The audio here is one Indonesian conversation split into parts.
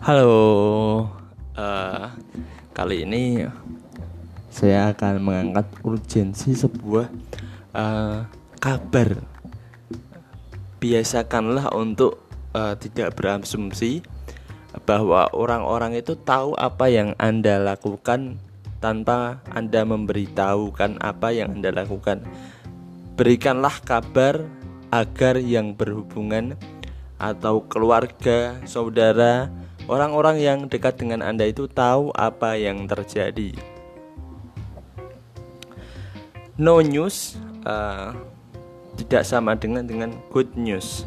Halo, uh, kali ini saya akan mengangkat urgensi sebuah uh, kabar. Biasakanlah untuk uh, tidak berasumsi bahwa orang-orang itu tahu apa yang Anda lakukan tanpa Anda memberitahukan apa yang Anda lakukan. Berikanlah kabar agar yang berhubungan atau keluarga, saudara, Orang-orang yang dekat dengan Anda itu tahu apa yang terjadi. No news uh, tidak sama dengan dengan good news.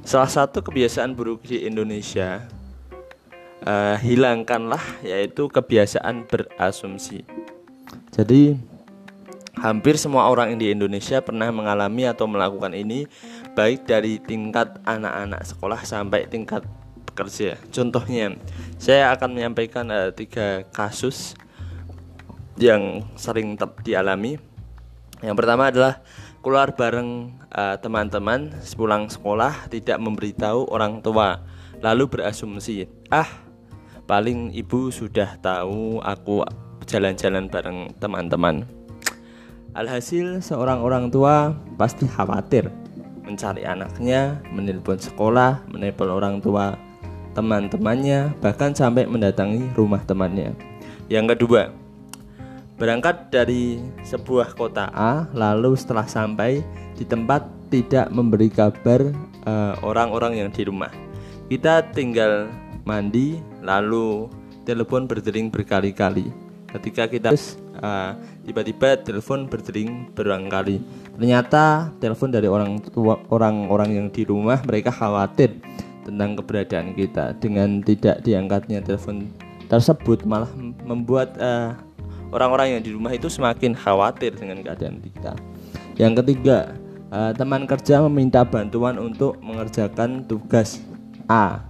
Salah satu kebiasaan buruk di Indonesia uh, hilangkanlah yaitu kebiasaan berasumsi. Jadi hampir semua orang di Indonesia pernah mengalami atau melakukan ini baik dari tingkat anak-anak sekolah sampai tingkat kerja. Contohnya, saya akan menyampaikan uh, tiga kasus yang sering dialami. Yang pertama adalah keluar bareng uh, teman-teman sepulang sekolah tidak memberitahu orang tua, lalu berasumsi, ah paling ibu sudah tahu aku jalan-jalan bareng teman-teman. Alhasil seorang orang tua pasti khawatir mencari anaknya, menelpon sekolah, menelpon orang tua teman-temannya, bahkan sampai mendatangi rumah temannya. Yang kedua, berangkat dari sebuah kota A, lalu setelah sampai di tempat tidak memberi kabar eh, orang-orang uh, yang di rumah. Kita tinggal mandi, lalu telepon berdering berkali-kali. Ketika kita uh, tiba-tiba telepon berdering berulang kali. Ternyata telepon dari orang tua orang-orang yang di rumah mereka khawatir tentang keberadaan kita dengan tidak diangkatnya telepon tersebut malah membuat eh, orang-orang yang di rumah itu semakin khawatir dengan keadaan kita. Yang ketiga, uh, teman kerja meminta bantuan untuk mengerjakan tugas A.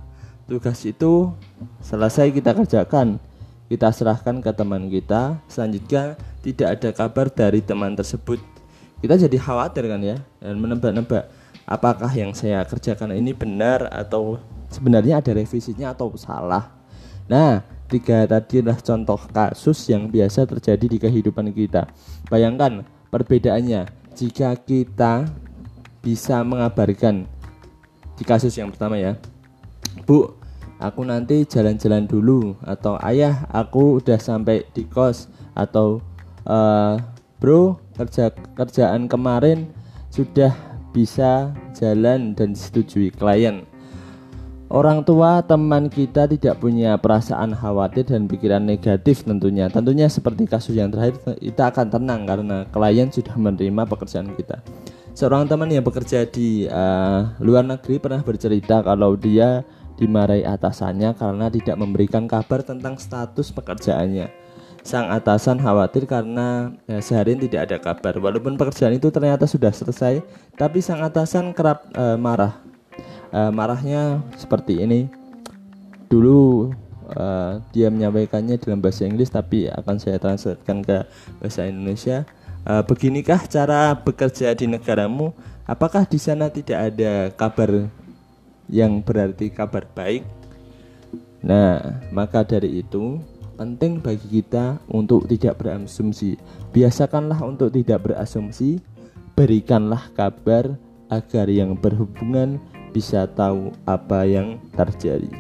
Tugas itu selesai kita kerjakan, kita serahkan ke teman kita. Selanjutnya tidak ada kabar dari teman tersebut. Kita jadi khawatir kan ya dan menebak-nebak apakah yang saya kerjakan ini benar atau sebenarnya ada revisinya atau salah. Nah, tiga tadi adalah contoh kasus yang biasa terjadi di kehidupan kita. Bayangkan perbedaannya jika kita bisa mengabarkan di kasus yang pertama ya. Bu, aku nanti jalan-jalan dulu atau ayah aku udah sampai di kos atau uh, bro kerja kerjaan kemarin sudah bisa jalan dan disetujui klien. Orang tua teman kita tidak punya perasaan khawatir dan pikiran negatif tentunya. Tentunya seperti kasus yang terakhir kita akan tenang karena klien sudah menerima pekerjaan kita. Seorang teman yang bekerja di uh, luar negeri pernah bercerita kalau dia dimarahi atasannya karena tidak memberikan kabar tentang status pekerjaannya. Sang atasan khawatir karena ya, seharian tidak ada kabar. Walaupun pekerjaan itu ternyata sudah selesai, tapi sang atasan kerap uh, marah. Uh, marahnya seperti ini. Dulu uh, dia menyampaikannya dalam bahasa Inggris, tapi akan saya translatekan ke bahasa Indonesia. Uh, beginikah cara bekerja di negaramu? Apakah di sana tidak ada kabar yang berarti kabar baik? Nah, maka dari itu penting bagi kita untuk tidak berasumsi. Biasakanlah untuk tidak berasumsi, berikanlah kabar agar yang berhubungan bisa tahu apa yang terjadi.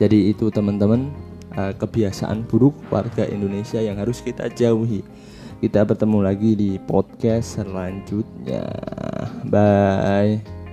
Jadi itu teman-teman eh, kebiasaan buruk warga Indonesia yang harus kita jauhi. Kita bertemu lagi di podcast selanjutnya. Bye.